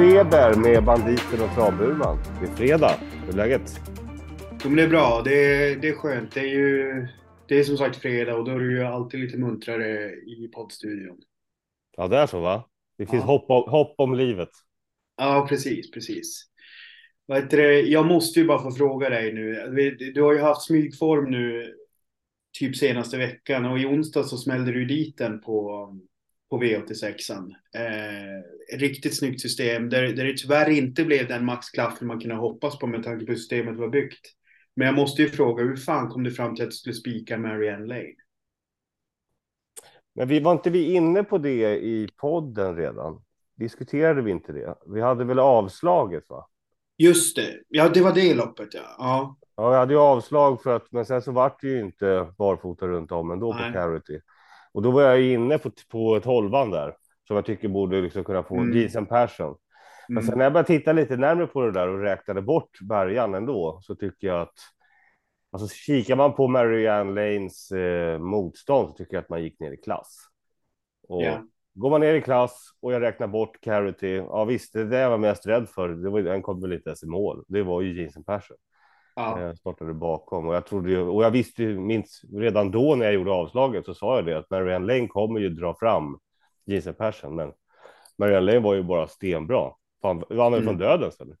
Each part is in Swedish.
travfeber med banditen och travburman. Det är fredag. Hur är läget? Jo, men det är bra. Det är, det är skönt. Det är ju det är som sagt fredag och då är det ju alltid lite muntrare i poddstudion. Ja, det är så va? Det finns Ja. hopp, om, hopp om livet. Ja, precis, precis. Heter det? Jag måste ju bara få fråga dig nu. Du har ju haft smygform nu typ senaste veckan och i onsdag så smällde du dit den på, på V86an. Eh, riktigt snyggt system där, där det tyvärr inte blev den maxklaffen man kunde hoppas på med tanke på hur systemet var byggt. Men jag måste ju fråga, hur fan kom du fram till att du skulle spika Marianne Lane? Men vi var inte vi inne på det i podden redan? Diskuterade vi inte det? Vi hade väl avslaget va? Just det, ja det var det loppet ja. ja. Ja, vi hade ju avslag för att, men sen så vart det ju inte barfota runt om ändå Nej. på Carity. Och då var jag inne på, på tolvan där som jag tycker borde liksom kunna få Mm. Jason Persson. Men Mm. sen när jag började titta lite närmare på det där och räknade bort bärgan ändå så tycker jag att alltså kikar man på Marianne Lanes eh, motstånd så tycker jag att man gick ner i klass. Och Ja. går man ner i klass och jag räknar bort Carity. Ja visst, det är det jag var mest rädd för. Det var den kom väl inte ens i mål. Det var ju Jason Persson. Ja. Jag startade bakom och jag trodde ju och jag visste ju minst redan då när jag gjorde avslaget så sa jag det att Marianne Lane kommer ju dra fram Jason Persson, men Marianne Lane var ju bara stenbra. Fan, vann Mm. från döden eller?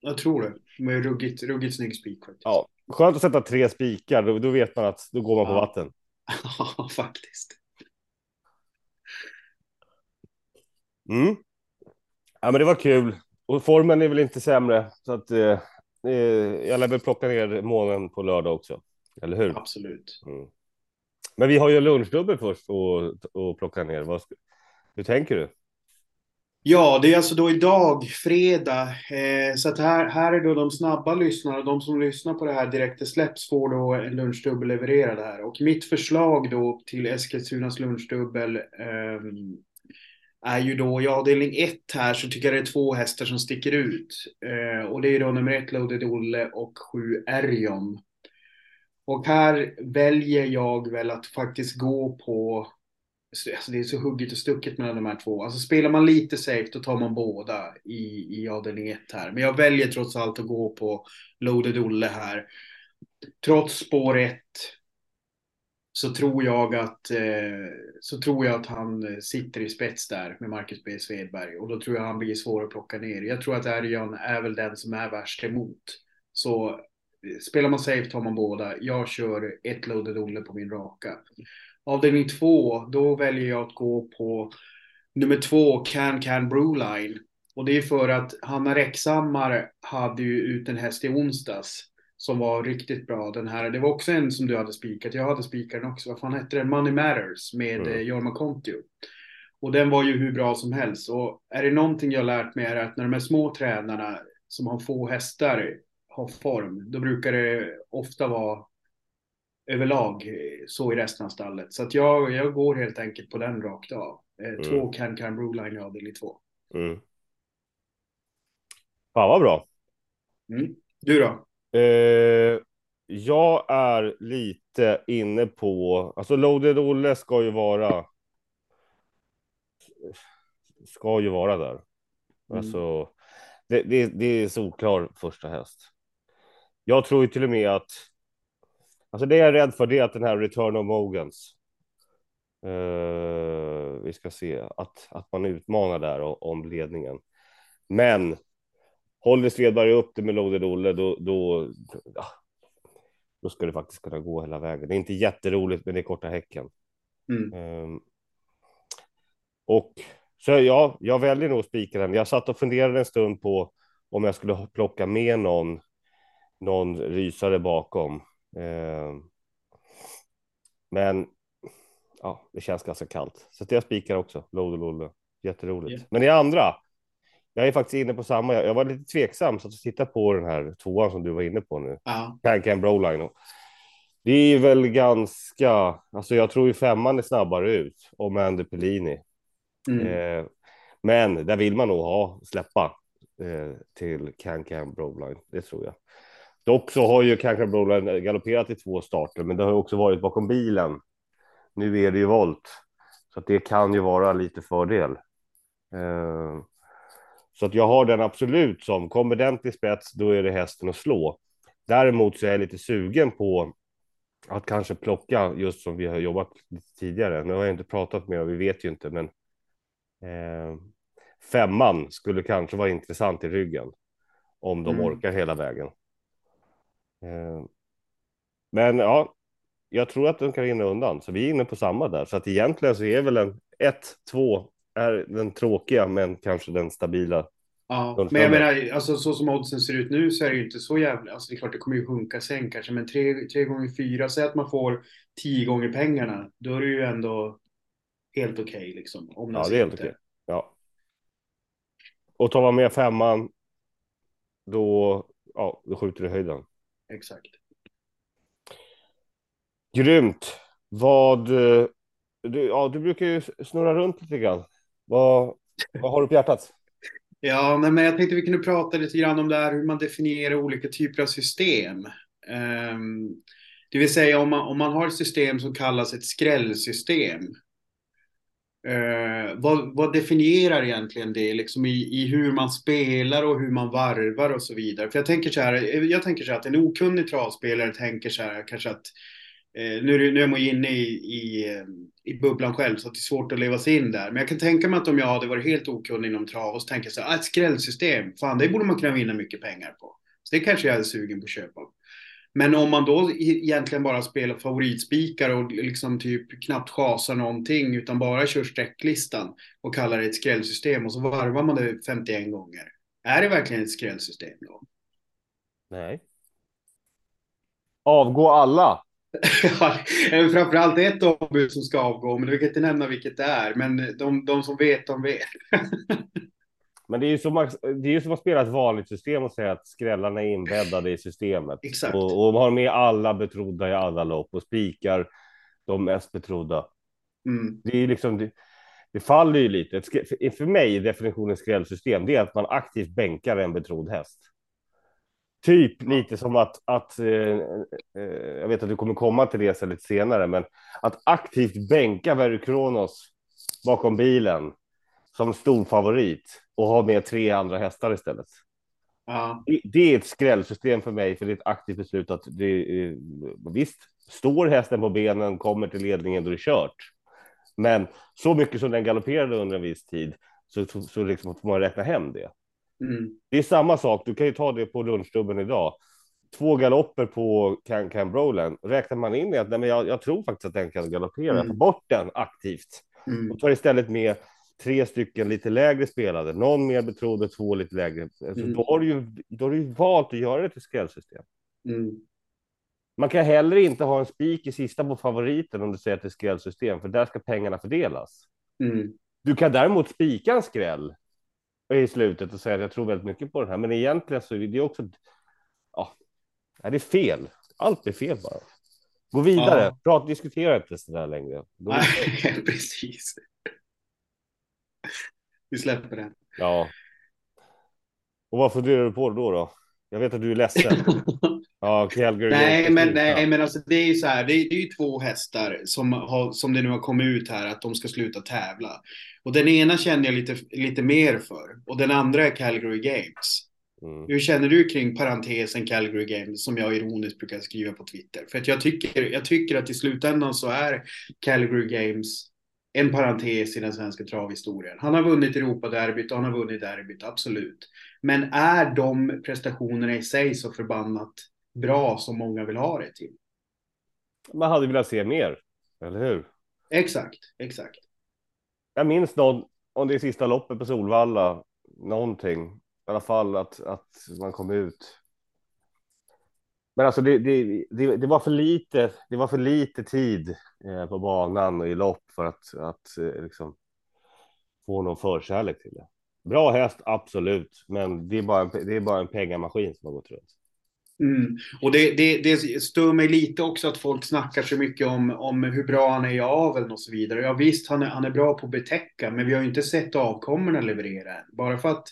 Jag tror det. Men ruggigt, ruggigt snygg spik faktiskt. Ja, skönt att sätta tre spikar. Då, då vet man att då går man på Ja. vatten. Ja, faktiskt. Mm. Ja, men det var kul och formen är väl inte sämre så att eh, eh, jag lär väl plocka ner månen på lördag också. Eller hur? Absolut. Mm. Men vi har ju lunchdubbel först och, och plocka ner. Vad, hur tänker du? Ja, det är alltså då idag, fredag. Eh, så att här, här är då de snabba lyssnarna. De som lyssnar på det här direkt det släpps får då en lunchdubbel levererad här. Och mitt förslag då till Eskilstunas lunchdubbel ehm, är ju då i avdelning 1 här så tycker jag det är två hästar som sticker ut. Eh, och det är då nummer 1, Loaded Olle och 7, Erion. Och här väljer jag väl att faktiskt gå på Alltså det är så hugget och stucket mellan de här två. Alltså spelar man lite safe då tar man båda i, i avdelning 1 här. Men jag väljer trots allt att gå på Loaded Olle här. Trots spår 1 så tror jag att eh, så tror jag att han eh, sitter i spets där med Marcus B. Svedberg och då tror jag han blir svår att plocka ner. Jag tror att Erjan är väl den som är värst emot. Så eh, spelar man safe tar man båda. Jag kör ett Loaded Olle på min raka. Avdelning två, då väljer jag att gå på nummer två, Can Can Brewline. Och det är för att Hanna Rexhammar hade ju ut en häst i onsdags som var riktigt bra. Den här, det var också en som du hade spikat. Jag hade spikat den också. Vad fan hette den? Money Matters med Mm. mm. Jorma Kontio. Och den var ju hur bra som helst. Och är det någonting jag lärt mig är att när de här små tränarna som har få hästar har form, då brukar det ofta vara överlag eh, så i resten av stallet. Så att jag, jag går helt enkelt på den rakt av. Eh, Två Can Can Broline i avdelning två. Mm. Fan vad bra. Mm. Du då? Eh, jag är lite inne på, alltså Loaded Olle ska ju vara. Ska ju vara där. Mm. Alltså, det, det, det är solklar första häst. Jag tror ju till och med att. Alltså det jag är rädd för det är att den här Return of Mogans. Eh, vi ska se att att man utmanar där om ledningen. Men håller Svedberg upp det med Olle, då, då, ja, då ska det faktiskt kunna gå hela vägen. Det är inte jätteroligt, men det är korta häcken. Mm. Ehm, och så ja, jag väljer nog spika den. Jag satt och funderade en stund på om jag skulle plocka med någon, någon rysare bakom. Ehm, men ja, det känns ganska kallt. Så jag spikar också. Olle. Jätteroligt. Ja. Men i andra, jag är faktiskt inne på samma. Jag var lite tveksam så att titta på den här tvåan som du var inne på nu. Ja. Can Can Broline. Och Det är väl ganska, alltså jag tror ju femman är snabbare ut om Andy Pellini. Mm. Eh, men där vill man nog ha släppa eh, till Can Can Broline. Det tror jag. Dock så har ju Can Can Broline galopperat i två starter, men det har också varit bakom bilen. Nu är det ju volt så det kan ju vara lite fördel. Eh, Så att jag har den absolut som, kommer den till spets, då är det hästen att slå. Däremot så är jag lite sugen på att kanske plocka just som vi har jobbat tidigare. Nu har jag inte pratat med och vi vet ju inte, men eh, femman skulle kanske vara intressant i ryggen om de mm. orkar hela vägen. Eh, men ja, jag tror att de kan rinna undan, så vi är inne på samma där. Så att egentligen så är väl en 1-2 är den tråkiga, men kanske den stabila. Ja, men jag menar, alltså så som oddsen ser ut nu så är det ju inte så jävla, alltså det är klart det kommer ju sjunka sen kanske, men tre, tre gånger fyra, säg att man får tio gånger pengarna, då är det ju ändå helt okej okay, liksom. Om ja, det är helt okej. Okay. Ja. Och tar man med femman, då, ja, då skjuter du höjden. Exakt. Grymt. Vad, eh, du, ja, du brukar ju snurra runt lite grann. Vad, vad har du på hjärtat? Ja, men jag tänkte vi kunde prata lite grann om det här hur man definierar olika typer av system. Um, det vill säga om man, om man har ett system som kallas ett skrällsystem. Uh, vad, vad, definierar egentligen det liksom i, i hur man spelar och hur man varvar och så vidare? För jag tänker så här, jag tänker så här att en okunnig travspelare tänker så här kanske att Eh, nu, är, nu är man inne i, i, eh, i bubblan själv så det är svårt att leva sig in där. Men jag kan tänka mig att om jag hade varit helt okunnig inom trav och så tänker jag så här, ah, ett skrällsystem, fan det borde man kunna vinna mycket pengar på. Så det kanske jag är sugen på att köpa. Men om man då egentligen bara spelar favoritspikar och liksom typ knappt chasar någonting utan bara kör sträcklistan och kallar det ett skrällsystem och så varvar man det 51 gånger. Är det verkligen ett skrällsystem då? Nej. Avgå alla ja, framförallt ett ombud som ska avgå, men du kan inte nämna vilket det är. Men de, de som vet, de vet. men det är ju som att, det är ju som att spela ett vanligt system och säga att skrällarna är inbäddade i systemet. Exakt. Och, och har med alla betrodda i alla lopp och spikar de mest betrodda. Mm. Det är liksom, det, det faller ju lite. För mig, definitionen skrällsystem, det är att man aktivt bänkar en betrodd häst. Typ lite som att, att eh, eh, jag vet att du kommer komma till det lite senare, men att aktivt bänka Verry Kronos bakom bilen som stor favorit och ha med tre andra hästar istället. Ja. Det, det, är ett skrällsystem för mig, för det är ett aktivt beslut att det eh, visst står hästen på benen, kommer till ledningen, då är det kört. Men så mycket som den galopperade under en viss tid så, så, så liksom får man räkna hem det. Mm. Det är samma sak. Du kan ju ta det på lunchstubben idag. Två galopper på Can Can Brolan. Räknar man in det att nej, men jag, jag tror faktiskt att den kan galoppera. Mm. Bort den aktivt mm. och tar istället med tre stycken lite lägre spelade, någon mer betrodd och två lite lägre. Alltså, mm. då, har du ju, då har du ju valt att göra det till skrällsystem. Mm. Man kan heller inte ha en spik i sista på favoriten om du säger att det är skrällsystem, för där ska pengarna fördelas. Mm. Du kan däremot spika en skräll i slutet och säga att jag tror väldigt mycket på den här. Men egentligen så är det också. Ja, det är fel. Allt är fel bara. Gå vidare. Ja. Prat, diskutera inte så där längre. Nej, precis. Vi släpper det. Ja. Och vad funderar du på då? då? Jag vet att du är ledsen. Ja, Calgary. Nej, men, nej, men alltså det är ju så här. Det är, det är ju två hästar som, har, som det nu har kommit ut här att de ska sluta tävla. Och den ena känner jag lite, lite mer för. Och den andra är Calgary Games. Mm. Hur känner du kring parentesen Calgary Games som jag ironiskt brukar skriva på Twitter? För att jag tycker, jag tycker att i slutändan så är Calgary Games en parentes i den svenska travhistorien. Han har vunnit Europaderbyt och han har vunnit derbyt, absolut. Men är de prestationerna i sig så förbannat bra som många vill ha det till? Man hade velat se mer, eller hur? Exakt, exakt. Jag minns någon, om det är sista loppet på Solvalla, någonting. I alla fall att, att man kom ut. Men alltså det, det, det, det var för lite. Det var för lite tid eh, på banan och i lopp för att, att eh, liksom få någon förkärlek till det. Bra häst, absolut, men det är bara en, det är bara en pengamaskin som har gått runt. Mm. Och det, det, det stör mig lite också att folk snackar så mycket om, om hur bra han är i aveln och så vidare. Ja visst, han är, han är bra på att betäcka, men vi har ju inte sett avkommorna leverera än. Bara för att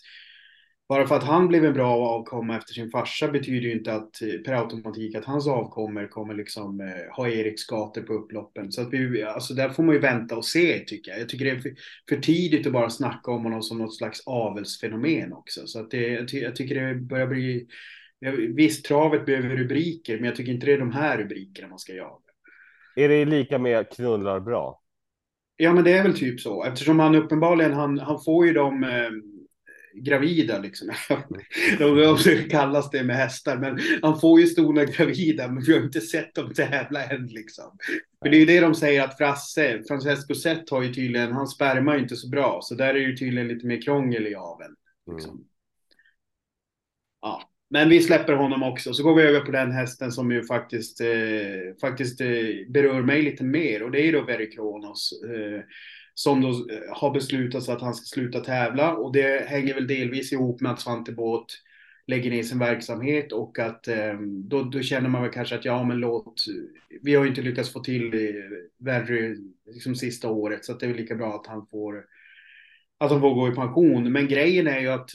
bara för att han blev en bra avkomma efter sin farsa betyder ju inte att eh, per automatik att hans avkommor kommer liksom eh, ha Eriksgator på upploppen. Så att vi, alltså där får man ju vänta och se tycker jag. Jag tycker det är för, för tidigt att bara snacka om honom som något slags avelsfenomen också. Så att det, jag, ty, jag tycker det börjar bli, visst travet behöver rubriker, men jag tycker inte det är de här rubrikerna man ska jaga. Är det lika med knullar bra? Ja, men det är väl typ så. Eftersom han uppenbarligen, han, han får ju de eh, gravida liksom. de kallas det med hästar, men han får ju stona gravida, men vi har inte sett dem tävla än liksom. För det är ju det de säger att Frasse, Francesco Zet har ju tydligen, hans sperma är inte så bra, så där är det ju tydligen lite mer krångel i aveln. Liksom. Mm. Ja. Men vi släpper honom också, så går vi över på den hästen som ju faktiskt, eh, faktiskt eh, berör mig lite mer och det är ju då Very Kronos. Eh, som då eh, har beslutat sig att han ska sluta tävla och det hänger väl delvis ihop med att Svante Båt lägger ner sin verksamhet och att eh, då, då, känner man väl kanske att ja men låt, vi har ju inte lyckats få till eh, värre liksom sista året så att det är väl lika bra att han får att han får gå i pension. Men grejen är ju att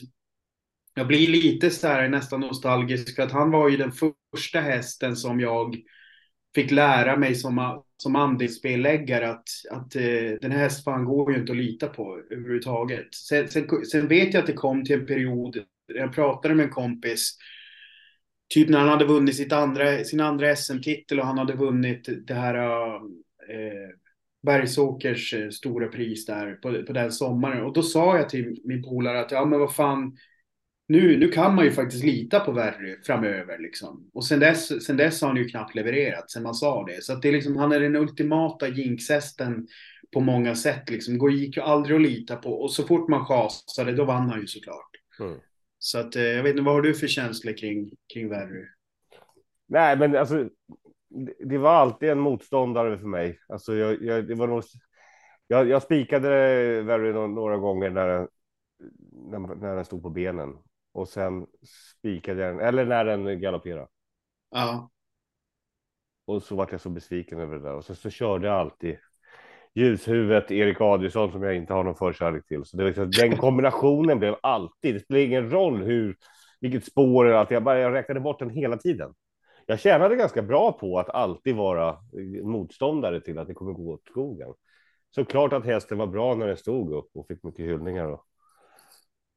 jag blir lite så här nästan nostalgisk för att han var ju den första hästen som jag fick lära mig som, som andelsspelläggare att, att eh, den här hästfan går ju inte att lita på överhuvudtaget. Sen, sen, sen, vet jag att det kom till en period, jag pratade med en kompis, typ när han hade vunnit sitt andra, sin andra SM-titel och han hade vunnit det här eh, Bergsåkers eh, stora pris där på, på den sommaren. Och då sa jag till min polare att ja men vad fan, nu, nu kan man ju faktiskt lita på Verry framöver. Liksom. Och sen dess, sen dess har han ju knappt levererat, sen man sa det. Så att det är liksom, han är den ultimata jinxhästen på många sätt. Liksom. Gick ju aldrig att lita på. Och så fort man chasade, då vann han ju såklart. Mm. Så att, eh, jag vet inte, vad har du för känslor kring, kring Verry? Nej, men alltså, det var alltid en motståndare för mig. Alltså, jag, jag, det var nog, jag, jag spikade Verry några gånger när, när, när den stod på benen och sen spikade jag den, eller när den galopperade. Ja. Och så vart jag så besviken över det där och så, så körde jag alltid ljushuvudet Erik Adielsson som jag inte har någon förkärlek till. Så det liksom, den kombinationen blev alltid. Det spelar ingen roll hur vilket spår eller att jag bara jag räknade bort den hela tiden. Jag tjänade ganska bra på att alltid vara motståndare till att det kommer gå åt skogen. Så klart att hästen var bra när den stod upp och fick mycket hyllningar. Och...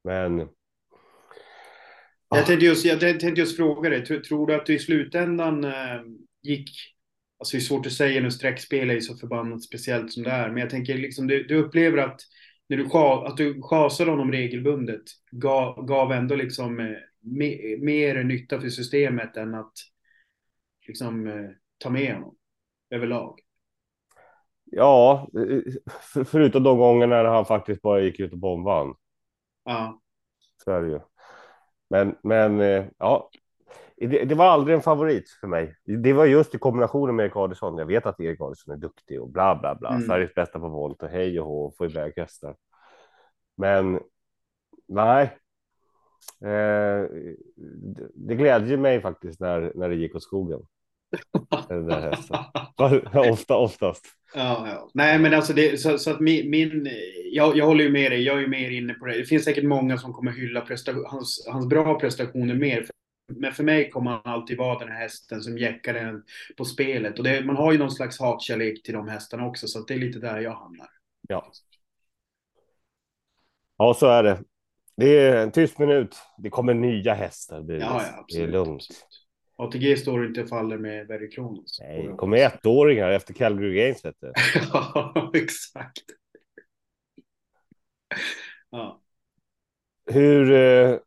Men jag tänkte just, jag tänkte just fråga dig, tror du att du i slutändan eh, gick, alltså det är svårt att säga nu, streckspel är ju så förbannat speciellt som det är, men jag tänker liksom du, du upplever att när du, att du chasade honom regelbundet gav, gav ändå liksom eh, me, mer nytta för systemet än att liksom eh, ta med honom överlag. Ja, för, förutom de gånger när han faktiskt bara gick ut och bombade. Ja. Så är det ju. Men, men eh, ja, det, det, var aldrig en favorit för mig. Det var just i kombinationen med Erik Adielsson. Jag vet att Erik Adielsson är duktig och bla bla bla. Mm. Sveriges bästa på volt och hej och hå, få iväg hästar. Men nej. Eh, det glädjer mig faktiskt när, när det gick åt skogen. Den där hästen. Ofta, oftast. Ja, ja. Nej, men alltså det, så, så att min, min jag, jag håller ju med dig. Jag är ju mer inne på det. Det finns säkert många som kommer hylla hans, hans bra prestationer mer. Men för mig kommer han alltid vara den här hästen som jäckar den på spelet. Och det, man har ju någon slags hatkärlek till de hästarna också, så det är lite där jag hamnar. Ja. Ja, så är det. Det är en tyst minut. Det kommer nya hästar. Det, ja, ja, absolut, det är lugnt. Absolut. ATG står inte och faller med Berry Kronos. Nej, det kommer ettåringar efter Calgary Games. Vet du. ja, exakt. ja. Hur... Eh,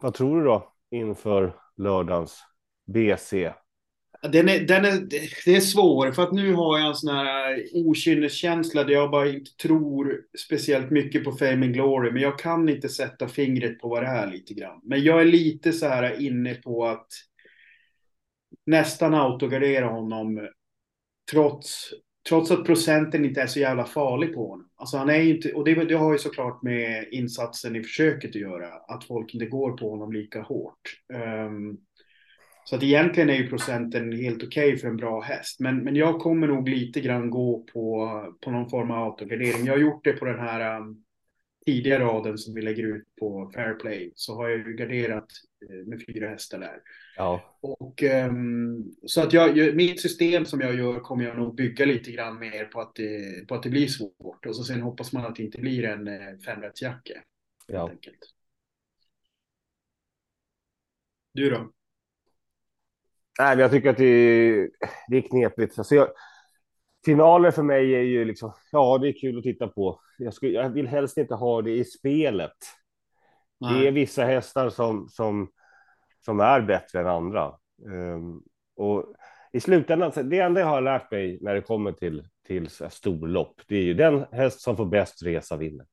vad tror du då inför lördagens BC? Den är, den är, det är svår, för att nu har jag en sån här okynneskänsla där jag bara inte tror speciellt mycket på Fame and Glory, men jag kan inte sätta fingret på vad det är lite grann. Men jag är lite så här inne på att nästan autogardera honom trots, trots att procenten inte är så jävla farlig på honom. Alltså han är inte, och det, det har ju såklart med insatsen i försöket att göra, att folk inte går på honom lika hårt. Um, så att egentligen är ju procenten helt okej okay för en bra häst. Men, men jag kommer nog lite grann gå på, på någon form av autogardering. Jag har gjort det på den här um, tidiga raden som vi lägger ut på Fairplay så har jag ju garderat eh, med fyra hästar där. Ja. Och, um, så att jag, mitt system som jag gör kommer jag nog bygga lite grann mer på att det, på att det blir svårt. Och så sen hoppas man att det inte blir en eh, femrättsjacke. Ja. Du då? Nej, jag tycker att det är, det är knepigt. Alltså jag, finaler för mig är ju liksom, ja, det är kul att titta på. Jag, skulle, jag vill helst inte ha det i spelet. Nej. Det är vissa hästar som, som, som är bättre än andra. Um, och i slutändan, det enda jag har lärt mig när det kommer till, till storlopp, det är ju den häst som får bäst resa vinner.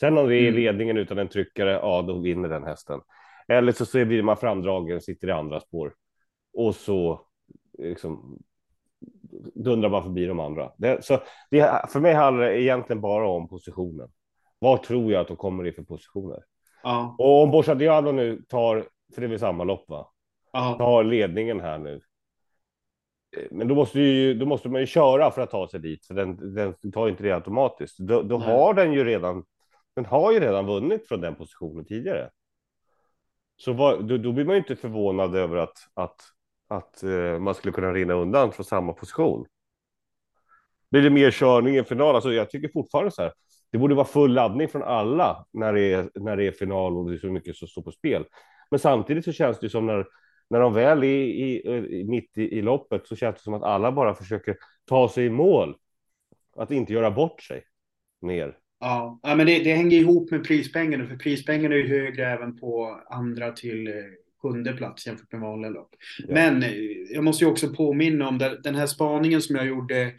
Sen om det är mm. ledningen utan en tryckare, ja, då vinner den hästen. Eller så, så blir man framdragen, sitter i andra spår och så liksom dundrar man förbi de andra. Det, så det, för mig handlar det egentligen bara om positionen. Vad tror jag att de kommer i för positioner? Ja. Och om Borsa nu tar, för det är väl samma lopp va? Ja. Tar ledningen här nu. Men då måste, ju, då måste man ju köra för att ta sig dit, för den, den tar inte det automatiskt. Då, då har den ju redan. Den har ju redan vunnit från den positionen tidigare. Så var, då, då blir man ju inte förvånad över att, att att eh, man skulle kunna rinna undan från samma position. Blir det mer körning i en final? Alltså, jag tycker fortfarande så här. Det borde vara full laddning från alla när det är när det är final och det är så mycket som står på spel. Men samtidigt så känns det som när när de väl är i, i, mitt i, i loppet så känns det som att alla bara försöker ta sig i mål. Att inte göra bort sig mer. Ja, men det, det hänger ihop med prispengarna, för prispengarna är ju högre även på andra till eh, sjunde plats jämfört med vanliga lopp. Ja. Men eh, jag måste ju också påminna om den här spaningen som jag gjorde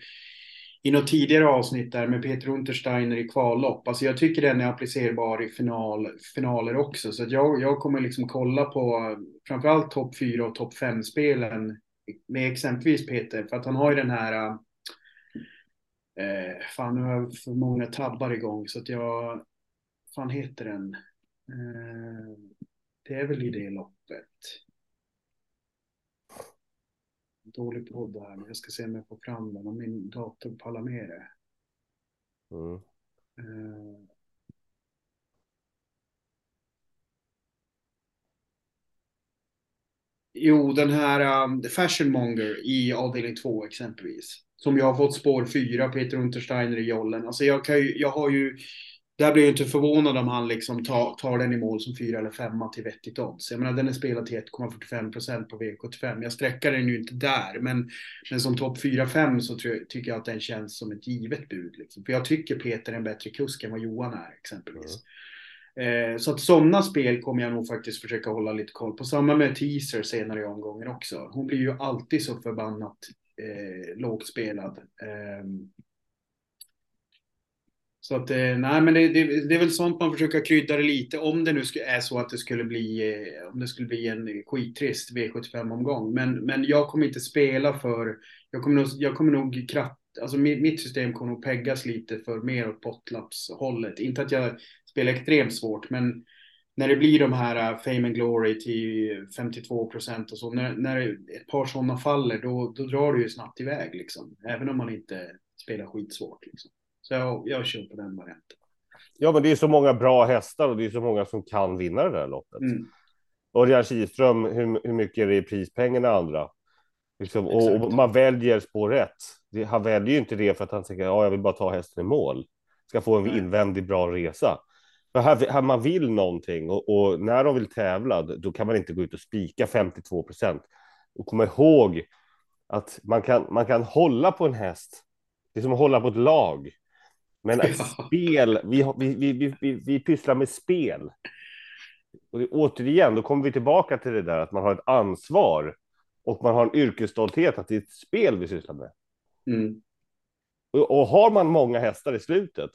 i något tidigare avsnitt där med Peter Untersteiner i kvallopp. Alltså jag tycker den är applicerbar i final, finaler också. Så jag, jag kommer liksom kolla på framförallt topp 4 och topp 5-spelen med exempelvis Peter. För att han har ju den här... Eh, fan, nu har jag för många tabbar igång så att jag... fan heter den? Eh, det är väl i det loppet. Dålig podd här, men jag ska se om jag får fram den, om min dator pallar med det. Mm. Uh... Jo, den här um, Fashionmonger i avdelning 2 exempelvis. Som jag har fått spår 4, Peter Untersteiner i jollen. Alltså jag, kan ju, jag har ju där blir jag inte förvånad om han liksom tar, tar den i mål som fyra eller femma till vettigt odds. Jag menar den är spelad till 1,45 procent på V75. Jag sträckar den ju inte där, men, men som topp 4-5 så jag, tycker jag att den känns som ett givet bud. Liksom. För jag tycker Peter är en bättre kusk än vad Johan är exempelvis. Mm. Eh, så att sådana spel kommer jag nog faktiskt försöka hålla lite koll på. Samma med teaser senare i omgången också. Hon blir ju alltid så förbannat eh, lågt spelad. Eh, så att, eh, nej men det, det, det, är väl sånt man försöker krydda det lite om det nu är så att det skulle bli, eh, om det skulle bli en skittrist V75-omgång. Men, men jag kommer inte spela för, jag kommer nog, jag kommer nog kratt, alltså mitt, mitt system kommer nog peggas lite för mer åt potlappshållet. Inte att jag spelar extremt svårt, men när det blir de här äh, Fame and Glory till 52 procent och så, när, när ett par sådana faller, då, då drar det ju snabbt iväg liksom. Även om man inte spelar skitsvårt liksom. Så jag, jag kör på den varianten. Ja, men det är så många bra hästar och det är så många som kan vinna det där loppet. Mm. Örjan Kihlström, hur, hur mycket är det i prispengen i andra? Liksom, och, och, man väljer spår rätt. Det, han väljer ju inte det för att han tänker ja, jag vill bara ta hästen i mål. Ska få en invändig bra resa. För här, här man vill någonting och, och, när de vill tävla, då kan man inte gå ut och spika 52 procent. Och komma ihåg att man kan, man kan hålla på en häst. Det är som att hålla på ett lag. Men ja. spel, vi, vi, vi, vi, vi pysslar med spel. Och det, återigen, då kommer vi tillbaka till det där att man har ett ansvar och man har en yrkesstolthet att det är ett spel vi sysslar med. Mm. Och, och, har man många hästar i slutet,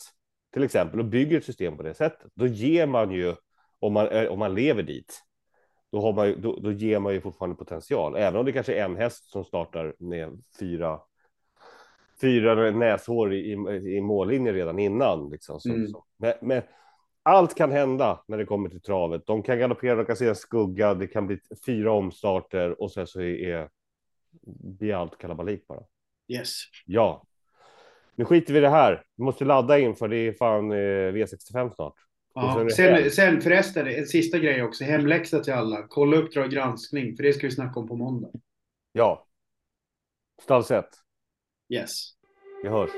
till exempel, och bygger ett system på det sättet, då ger man ju, om man, om man lever dit, då, har man, då, då ger man ju fortfarande potential, även om det kanske är en häst som startar med fyra fyra näshår i, i, mållinjen redan innan. Liksom, så, mm. så. Men, men, allt kan hända när det kommer till travet. De kan galoppera, de kan se en skugga, det kan bli fyra omstarter och sen så är, blir allt kalabalik bara. Yes. Ja. Nu skiter vi i det här. Vi måste ladda in för det är fan eh, V65 snart. Ja, sen är det sen, förresten, en sista grej också. Hemläxa till alla. Kolla Uppdrag granskning, för det ska vi snacka om på måndag. Ja. Stallset. Yes. Vi hörs.